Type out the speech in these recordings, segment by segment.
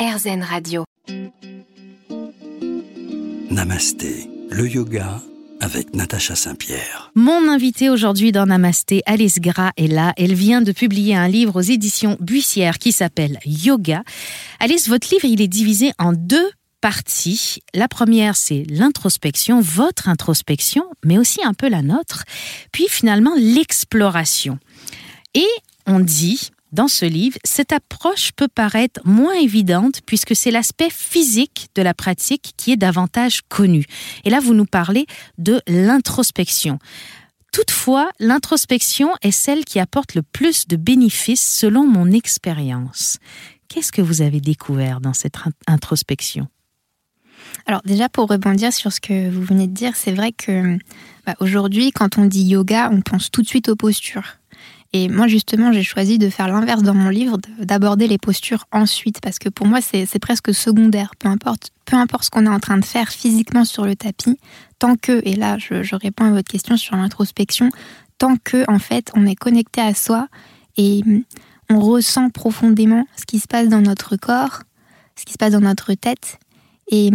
RZN Radio. Namasté, le yoga avec Natacha Saint-Pierre. Mon invité aujourd'hui dans Namasté, Alice Gras, est là. Elle vient de publier un livre aux éditions Buissière qui s'appelle Yoga. Alice, votre livre, il est divisé en deux parties. La première, c'est l'introspection, votre introspection, mais aussi un peu la nôtre. Puis finalement, l'exploration. Et on dit, dans ce livre, cette approche peut paraître moins évidente puisque c'est l'aspect physique de la pratique qui est davantage connu. Et là, vous nous parlez de l'introspection. Toutefois, l'introspection est celle qui apporte le plus de bénéfices selon mon expérience. Qu'est-ce que vous avez découvert dans cette introspection? Alors déjà pour rebondir sur ce que vous venez de dire, c'est vrai que bah, aujourd'hui quand on dit yoga, on pense tout de suite aux postures. Et moi, justement, j'ai choisi de faire l'inverse dans mon livre, d'aborder les postures ensuite, parce que pour moi, c'est presque secondaire. Peu importe, peu importe ce qu'on est en train de faire physiquement sur le tapis, tant que, et là, je, réponds à votre question sur l'introspection, tant que, en fait, on est connecté à soi et on ressent profondément ce qui se passe dans notre corps, ce qui se passe dans notre tête, et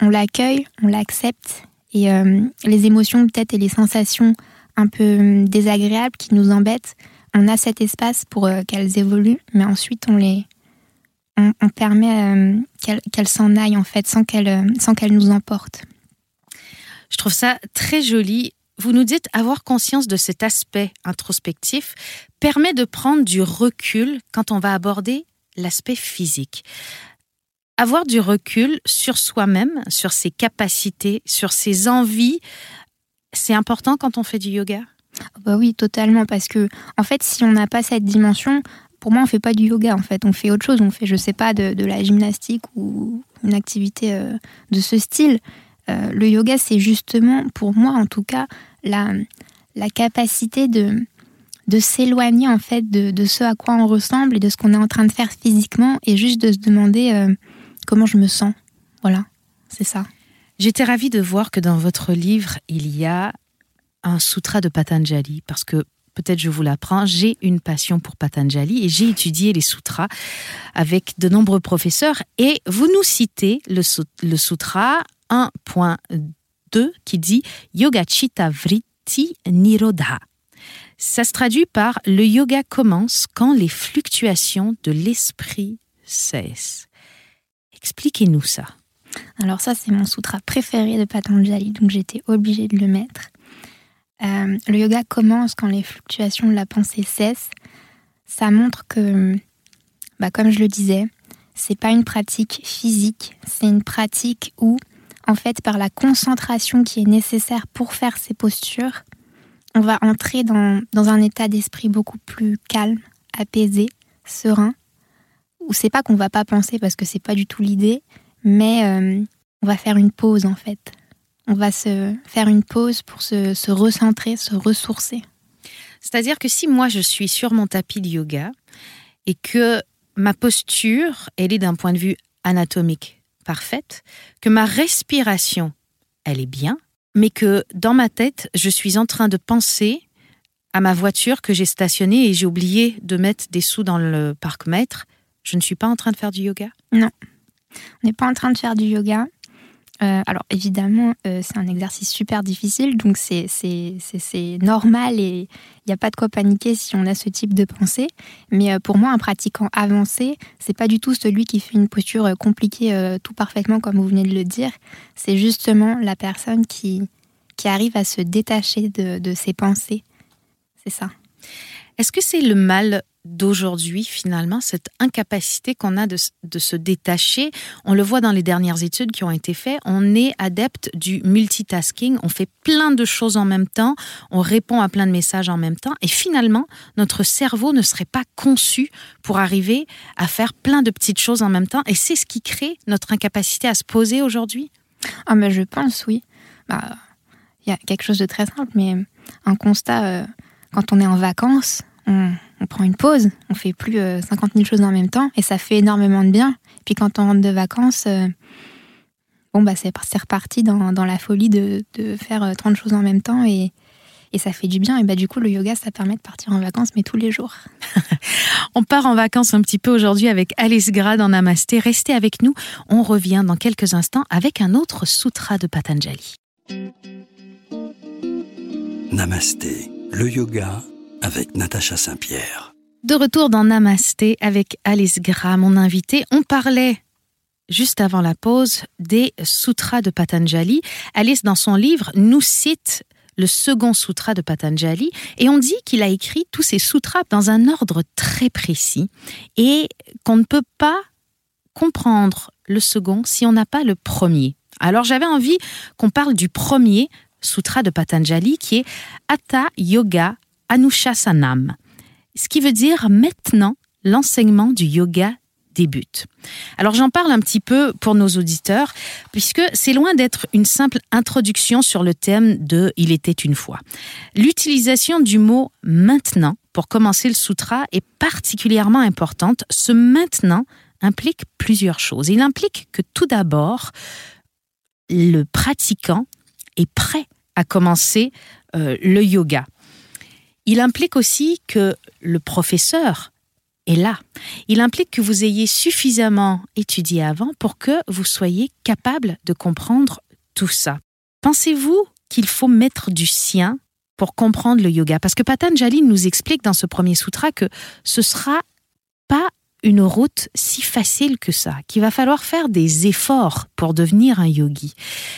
on l'accueille, on l'accepte, et euh, les émotions peut-être et les sensations un peu désagréables qui nous embêtent, on a cet espace pour euh, qu'elles évoluent, mais ensuite on les on, permet euh, qu'elles s'en aillent en fait sans qu'elles euh, sans qu'elles nous emportent. Je trouve ça très joli. Vous nous dites avoir conscience de cet aspect introspectif permet de prendre du recul quand on va aborder l'aspect physique. Avoir du recul sur soi-même, sur ses capacités, sur ses envies, c'est important quand on fait du yoga? Bah oui, totalement, parce que en fait, si on n'a pas cette dimension, pour moi, on fait pas du yoga. En fait, on fait autre chose. On fait, je sais pas, de, la gymnastique ou une activité euh, de ce style. Euh, le yoga, c'est justement, pour moi en tout cas, la, la capacité de, de s'éloigner en fait de, ce à quoi on ressemble et de ce qu'on est en train de faire physiquement et juste de se demander euh, comment je me sens. Voilà, c'est ça. J'étais ravie de voir que dans votre livre, il y a un sutra de Patanjali parce que peut-être je vous l'apprends, j'ai une passion pour Patanjali et j'ai étudié les sutras avec de nombreux professeurs et vous nous citez le, sutra 1.2 qui dit Yoga Chitta Vritti Nirodha. Ça se traduit par le yoga commence quand les fluctuations de l'esprit cessent. Expliquez-nous ça. Alors ça, c'est mon sutra préféré de Patanjali, donc j'étais obligée de le mettre. Euh, le yoga commence quand les fluctuations de la pensée cessent. Ça montre que, bah, comme je le disais, c'est pas une pratique physique, c'est une pratique où, en fait, par la concentration qui est nécessaire pour faire ces postures, on va entrer dans, un état d'esprit beaucoup plus calme, apaisé, serein. Où c'est pas qu'on va pas penser parce que c'est pas du tout l'idée, mais euh, on va faire une pause en fait on va se faire une pause pour se, recentrer, se ressourcer. C'est-à-dire que si moi je suis sur mon tapis de yoga et que ma posture, elle est d'un point de vue anatomique parfaite, que ma respiration, elle est bien, mais que dans ma tête, je suis en train de penser à ma voiture que j'ai stationnée et j'ai oublié de mettre des sous dans le parc-mètre, je ne suis pas en train de faire du yoga? Non, on n'est pas en train de faire du yoga. Euh, alors évidemment, euh, c'est un exercice super difficile, donc c'est normal et il n'y a pas de quoi paniquer si on a ce type de pensée. Mais euh, pour moi, un pratiquant avancé, c'est pas du tout celui qui fait une posture compliquée tout parfaitement comme vous venez de le dire. C'est justement la personne qui, qui arrive à se détacher de, de ses pensées. C'est ça. Est-ce que c'est le mal d'aujourd'hui, finalement, cette incapacité qu'on a de, se détacher. On le voit dans les dernières études qui ont été faites. On est adepte du multitasking. On fait plein de choses en même temps. On répond à plein de messages en même temps. Et finalement, notre cerveau ne serait pas conçu pour arriver à faire plein de petites choses en même temps. Et c'est ce qui crée notre incapacité à se poser aujourd'hui. Ah, mais je pense, oui. Bah, il y a quelque chose de très simple, mais un constat, euh, quand on est en vacances, on, prend une pause, on fait plus 50 euh, 000 choses en même temps et ça fait énormément de bien. Puis quand on rentre de vacances, euh, bon bah c'est reparti dans, dans, la folie de, de faire 30 euh, choses en même temps et, et ça fait du bien. Et bah, du coup, le yoga, ça permet de partir en vacances, mais tous les jours. On part en vacances un petit peu aujourd'hui avec Alice Grad en Namasté. Restez avec nous. On revient dans quelques instants avec un autre sutra de Patanjali. Namasté, le yoga avec Natacha Saint-Pierre. De retour dans Namasté avec Alice Gra, mon invité. On parlait juste avant la pause des sutras de Patanjali. Alice, dans son livre, nous cite le second sutra de Patanjali, et on dit qu'il a écrit tous ces sutras dans un ordre très précis, et qu'on ne peut pas comprendre le second si on n'a pas le premier. Alors j'avais envie qu'on parle du premier sutra de Patanjali, qui est Atta Yoga Anushasanam, ce qui veut dire maintenant l'enseignement du yoga débute. Alors j'en parle un petit peu pour nos auditeurs, puisque c'est loin d'être une simple introduction sur le thème de Il était une fois. L'utilisation du mot maintenant pour commencer le sutra est particulièrement importante. Ce maintenant implique plusieurs choses. Il implique que tout d'abord, le pratiquant est prêt à commencer euh, le yoga. Il implique aussi que le professeur est là. Il implique que vous ayez suffisamment étudié avant pour que vous soyez capable de comprendre tout ça. Pensez-vous qu'il faut mettre du sien pour comprendre le yoga? Parce que Patanjali nous explique dans ce premier sutra que ce sera pas une route si facile que ça, qu'il va falloir faire des efforts pour devenir un yogi.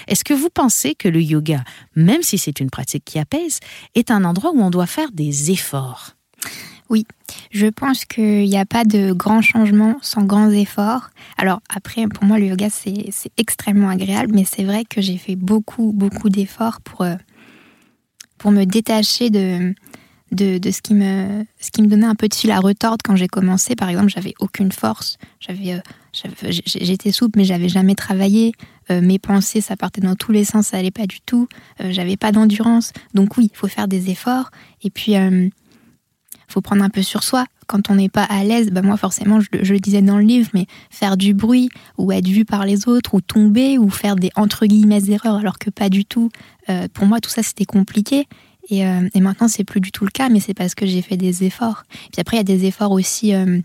Est-ce que vous pensez que le yoga, même si c'est une pratique qui apaise, est un endroit où on doit faire des efforts? Oui, je pense qu'il n'y a pas de grands changements sans grands efforts. Alors après, pour moi, le yoga, c'est extrêmement agréable, mais c'est vrai que j'ai fait beaucoup, beaucoup d'efforts pour, euh, pour me détacher de, de, ce, qui me, ce qui me donnait un peu de fil à retordre quand j'ai commencé. Par exemple, j'avais aucune force, j'avais, euh, j'étais souple, mais j'avais jamais travaillé. Euh, mes pensées, ça partait dans tous les sens, ça allait pas du tout. j'avais pas d'endurance. Donc oui, il faut faire des efforts. Et puis faut prendre un peu sur soi. Quand on n'est pas à l'aise, bah moi forcément, je, le disais dans le livre, mais faire du bruit ou être vu par les autres ou tomber ou faire des entre guillemets erreurs alors que pas du tout. Euh, pour moi, tout ça c'était compliqué. Et, euh, et maintenant, c'est plus du tout le cas, mais c'est parce que j'ai fait des efforts. Puis après, il y a des efforts aussi euh,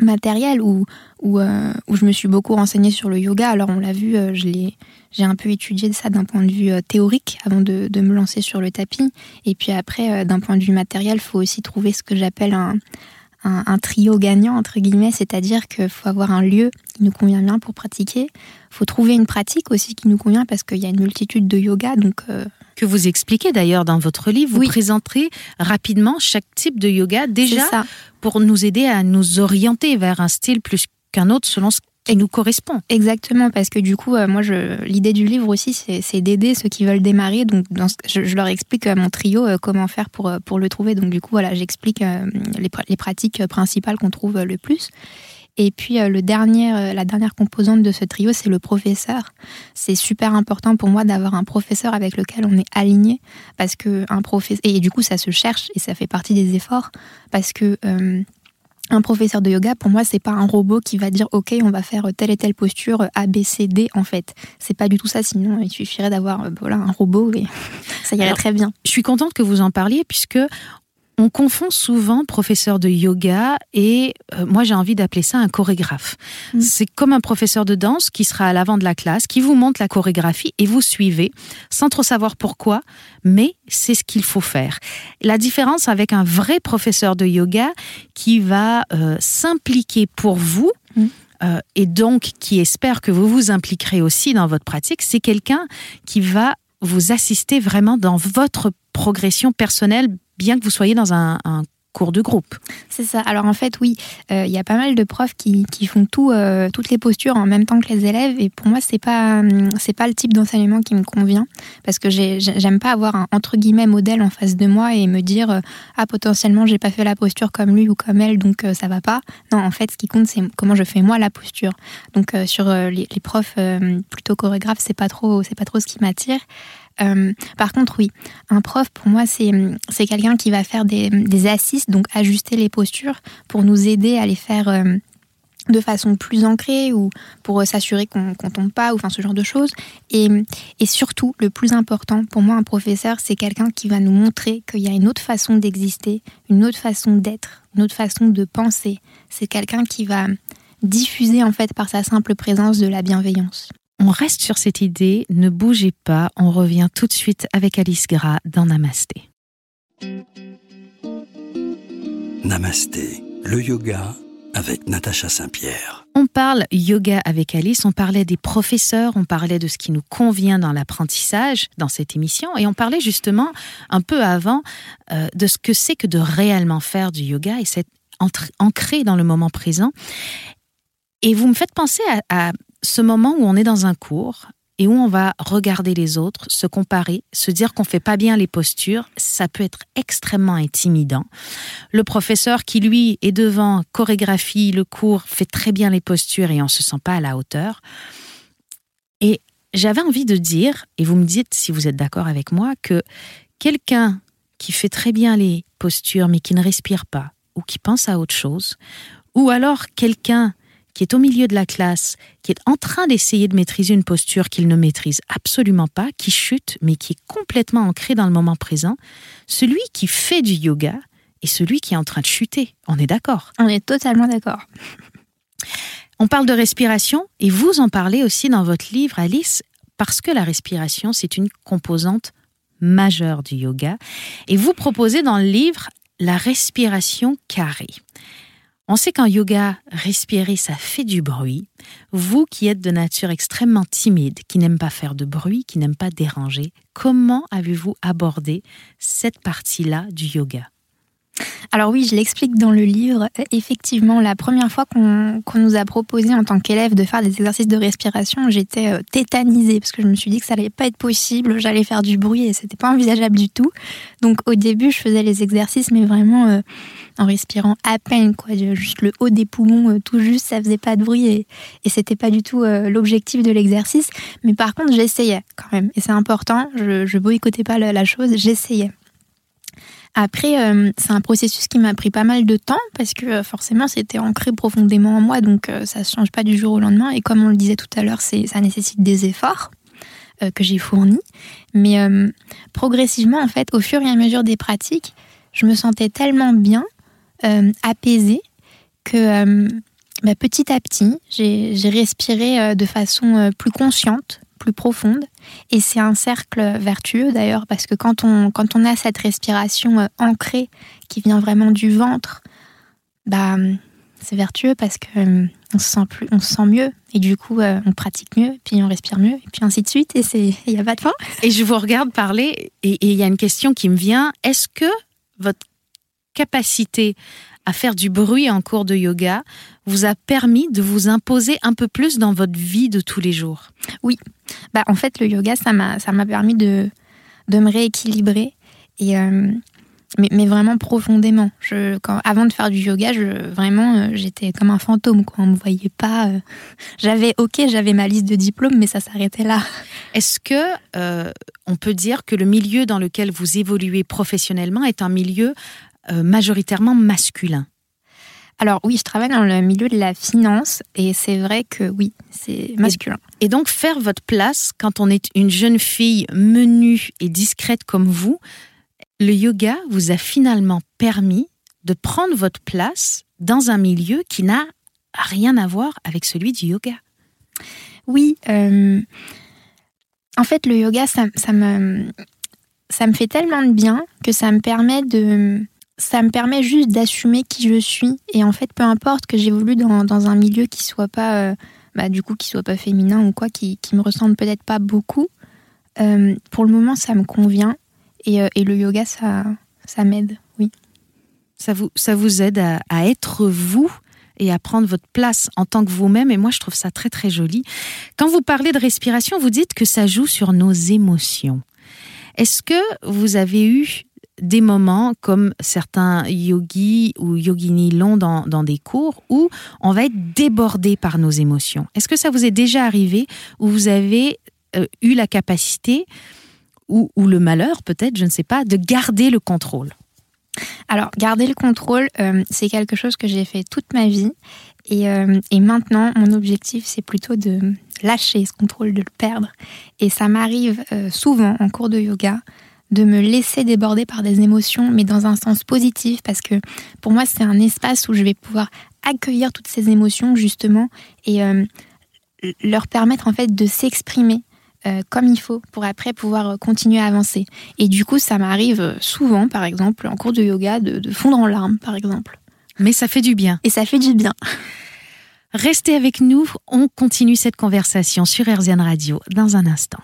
matériel où, où, euh, où, je me suis beaucoup renseignée sur le yoga. Alors on l'a vu, euh, je j'ai un peu étudié ça d'un point de vue théorique avant de, de, me lancer sur le tapis. Et puis après, d'un point de vue matériel, il faut aussi trouver ce que j'appelle un, un, un, trio gagnant, entre guillemets, c'est-à-dire qu'il faut avoir un lieu qui nous convient bien pour pratiquer. Il faut trouver une pratique aussi qui nous convient parce qu'il y a une multitude de yoga. Donc, que vous expliquez d'ailleurs dans votre livre, vous présenterez rapidement chaque type de yoga déjà pour nous aider à nous orienter vers un style plus qu'un autre selon ce qui nous correspond. Exactement, parce que du coup, euh, moi, l'idée du livre aussi, c'est d'aider ceux qui veulent démarrer. Donc, je, leur explique à mon trio euh, comment faire pour, euh, pour le trouver. Donc, du coup, voilà, j'explique les, les, pratiques principales qu'on trouve le plus. Et puis le dernier, la dernière composante de ce trio, c'est le professeur. C'est super important pour moi d'avoir un professeur avec lequel on est aligné, parce que un professeur et du coup ça se cherche et ça fait partie des efforts, parce que un professeur de yoga, pour moi, c'est pas un robot qui va dire OK, on va faire telle et telle posture A, B, C, D. En fait, c'est pas du tout ça. Sinon, il suffirait d'avoir euh, voilà un robot et ça irait très bien. Je suis contente que vous en parliez puisque on confond souvent professeur de yoga et euh, moi j'ai envie d'appeler ça un chorégraphe. Mm. C'est comme un professeur de danse qui sera à l'avant de la classe, qui vous montre la chorégraphie et vous suivez sans trop savoir pourquoi, mais c'est ce qu'il faut faire. La différence avec un vrai professeur de yoga qui va euh, s'impliquer pour vous, mm. euh, et donc qui espère que vous vous impliquerez aussi dans votre pratique, c'est quelqu'un qui va vous assister vraiment dans votre progression personnelle bien que vous soyez dans un, cours de groupe. C'est ça. Alors en fait, oui, euh, il y a pas mal de profs qui, font euh, toutes les postures en même temps que les élèves. Et pour moi, c'est pas c'est pas le type d'enseignement qui me convient parce que j'aime pas avoir un entre guillemets modèle en face de moi et me dire euh, ah potentiellement j'ai pas fait la posture comme lui ou comme elle donc ça va pas. Non, en fait, ce qui compte c'est comment je fais moi la posture. Donc sur les, les, profs plutôt chorégraphes, c'est pas pas trop ce qui m'attire. Euh, par contre, oui, un prof, pour moi, c'est quelqu'un qui va faire des, des donc ajuster les postures pour nous aider à les faire euh, de façon plus ancrée ou pour s'assurer qu'on ne tombe pas ou enfin ce genre de choses. Et, et, surtout, le plus important pour moi, un professeur, c'est quelqu'un qui va nous montrer qu'il y a une autre façon d'exister, une autre façon d'être, une autre façon de penser. C'est quelqu'un qui va diffuser en fait par sa simple présence de la bienveillance. On reste sur cette idée, ne bougez pas, on revient tout de suite avec Alice Gras dans Namasté. Namasté, le yoga avec Natacha Saint-Pierre. On parle yoga avec Alice, on parlait des professeurs, on parlait de ce qui nous convient dans l'apprentissage dans cette émission et on parlait justement un peu avant euh, de ce que c'est que de réellement faire du yoga et c'est ancré dans le moment présent. Et vous me faites penser à ce moment où on est dans un cours et où on va regarder les autres, se comparer, se dire qu'on fait pas bien les postures, ça peut être extrêmement intimidant. Le professeur qui lui est devant, chorégraphie le cours, fait très bien les postures et on se sent pas à la hauteur. Et j'avais envie de dire, et vous me dites si vous êtes d'accord avec moi, que quelqu'un qui fait très bien les postures mais qui ne respire pas ou qui pense à autre chose, ou alors quelqu'un qui est au milieu de la classe, qui est en train d'essayer de maîtriser une posture qu'il ne maîtrise absolument pas, qui chute, mais qui est complètement ancré dans le moment présent, celui qui fait du yoga et celui qui est en train de chuter. On est d'accord? On est totalement d'accord. On parle de respiration et vous en parlez aussi dans votre livre, Alice, parce que la respiration, c'est une composante majeure du yoga. Et vous proposez dans le livre la respiration carrée. On sait qu'en yoga, respirer, ça fait du bruit. Vous qui êtes de nature extrêmement timide, qui n'aime pas faire de bruit, qui n'aime pas déranger, comment avez-vous abordé cette partie-là du yoga? Alors oui, je l'explique dans le livre. Effectivement, la première fois qu'on nous a proposé en tant qu'élève de faire des exercices de respiration, j'étais euh, tétanisée parce que je me suis dit que ça allait pas être possible, j'allais faire du bruit et c'était pas envisageable du tout. Donc au début, je faisais les exercices, mais vraiment euh, en respirant à peine, quoi, juste le haut des poumons, euh, tout juste, ça faisait pas de bruit et, et c'était pas du tout l'objectif de l'exercice. Mais par contre, j'essayais quand même et c'est important. Je, je boycottais pas la chose, j'essayais. Après, euh, c'est un processus qui m'a pris pas mal de temps parce que euh, forcément, c'était ancré profondément en moi, donc euh, ça ne change pas du jour au lendemain. Et comme on le disait tout à l'heure, ça nécessite des efforts que j'ai fournis. Mais progressivement, en fait, au fur et à mesure des pratiques, je me sentais tellement bien, apaisée, que bah, petit à petit, j'ai respiré de façon plus consciente, plus profonde. Et c'est un cercle vertueux d'ailleurs, parce que quand on, quand on a cette respiration euh, ancrée qui vient vraiment du ventre, bah, c'est vertueux parce que euh, on se sent plus, on se sent mieux et du coup euh, on pratique mieux, puis on respire mieux et puis ainsi de suite et il y a pas de fin. Et je vous regarde parler et il y a une question qui me vient. Est-ce que votre capacité à faire du bruit en cours de yoga vous a permis de vous imposer un peu plus dans votre vie de tous les jours? Oui, bah, en fait, le yoga, ça m'a, ça m'a permis de, de me rééquilibrer. Et, euh, mais, mais, vraiment profondément. Je, quand, avant de faire du yoga, je, vraiment, euh, j'étais comme un fantôme. Quoi. On ne me voyait pas. Euh. j'avais, ok, j'avais ma liste de diplômes, mais ça s'arrêtait là. Est-ce que on peut dire que le milieu dans lequel vous évoluez professionnellement est un milieu majoritairement masculin alors oui, je travaille dans le milieu de la finance et c'est vrai que oui, c'est masculin. Et donc faire votre place quand on est une jeune fille menue et discrète comme vous, le yoga vous a finalement permis de prendre votre place dans un milieu qui n'a rien à voir avec celui du yoga. Oui, euh, en fait le yoga, ça, ça, me, ça me fait tellement de bien que ça me permet de ça me permet juste d'assumer qui je suis. Et en fait, peu importe que j'évolue dans, dans, un milieu qui soit pas, euh, bah, du coup, qui soit pas féminin ou quoi, qui, qui me ressemble peut-être pas beaucoup, euh, pour le moment, ça me convient. Et, euh, et le yoga, ça, ça m'aide, oui. Ça vous, ça vous aide à, à, être vous et à prendre votre place en tant que vous-même. Et moi, je trouve ça très, très joli. Quand vous parlez de respiration, vous dites que ça joue sur nos émotions. Est-ce que vous avez eu des moments comme certains yogis ou yoginis l'ont dans, des cours où on va être débordé par nos émotions. Est-ce que ça vous est déjà arrivé où vous avez euh, eu la capacité ou, le malheur peut-être, je ne sais pas, de garder le contrôle? Alors, garder le contrôle, euh, c'est quelque chose que j'ai fait toute ma vie. Et, euh, et maintenant, mon objectif, c'est plutôt de lâcher ce contrôle, de le perdre. Et ça m'arrive souvent en cours de yoga de me laisser déborder par des émotions, mais dans un sens positif, parce que pour moi, c'est un espace où je vais pouvoir accueillir toutes ces émotions, justement, et leur permettre en fait de s'exprimer euh, comme il faut pour après pouvoir euh, continuer à avancer. Et du coup, ça m'arrive euh, souvent, par exemple, en cours de yoga, de, fondre en larmes, par exemple. Mais ça fait du bien. Et ça fait du bien. Restez avec nous, on continue cette conversation sur RZN Radio dans un instant.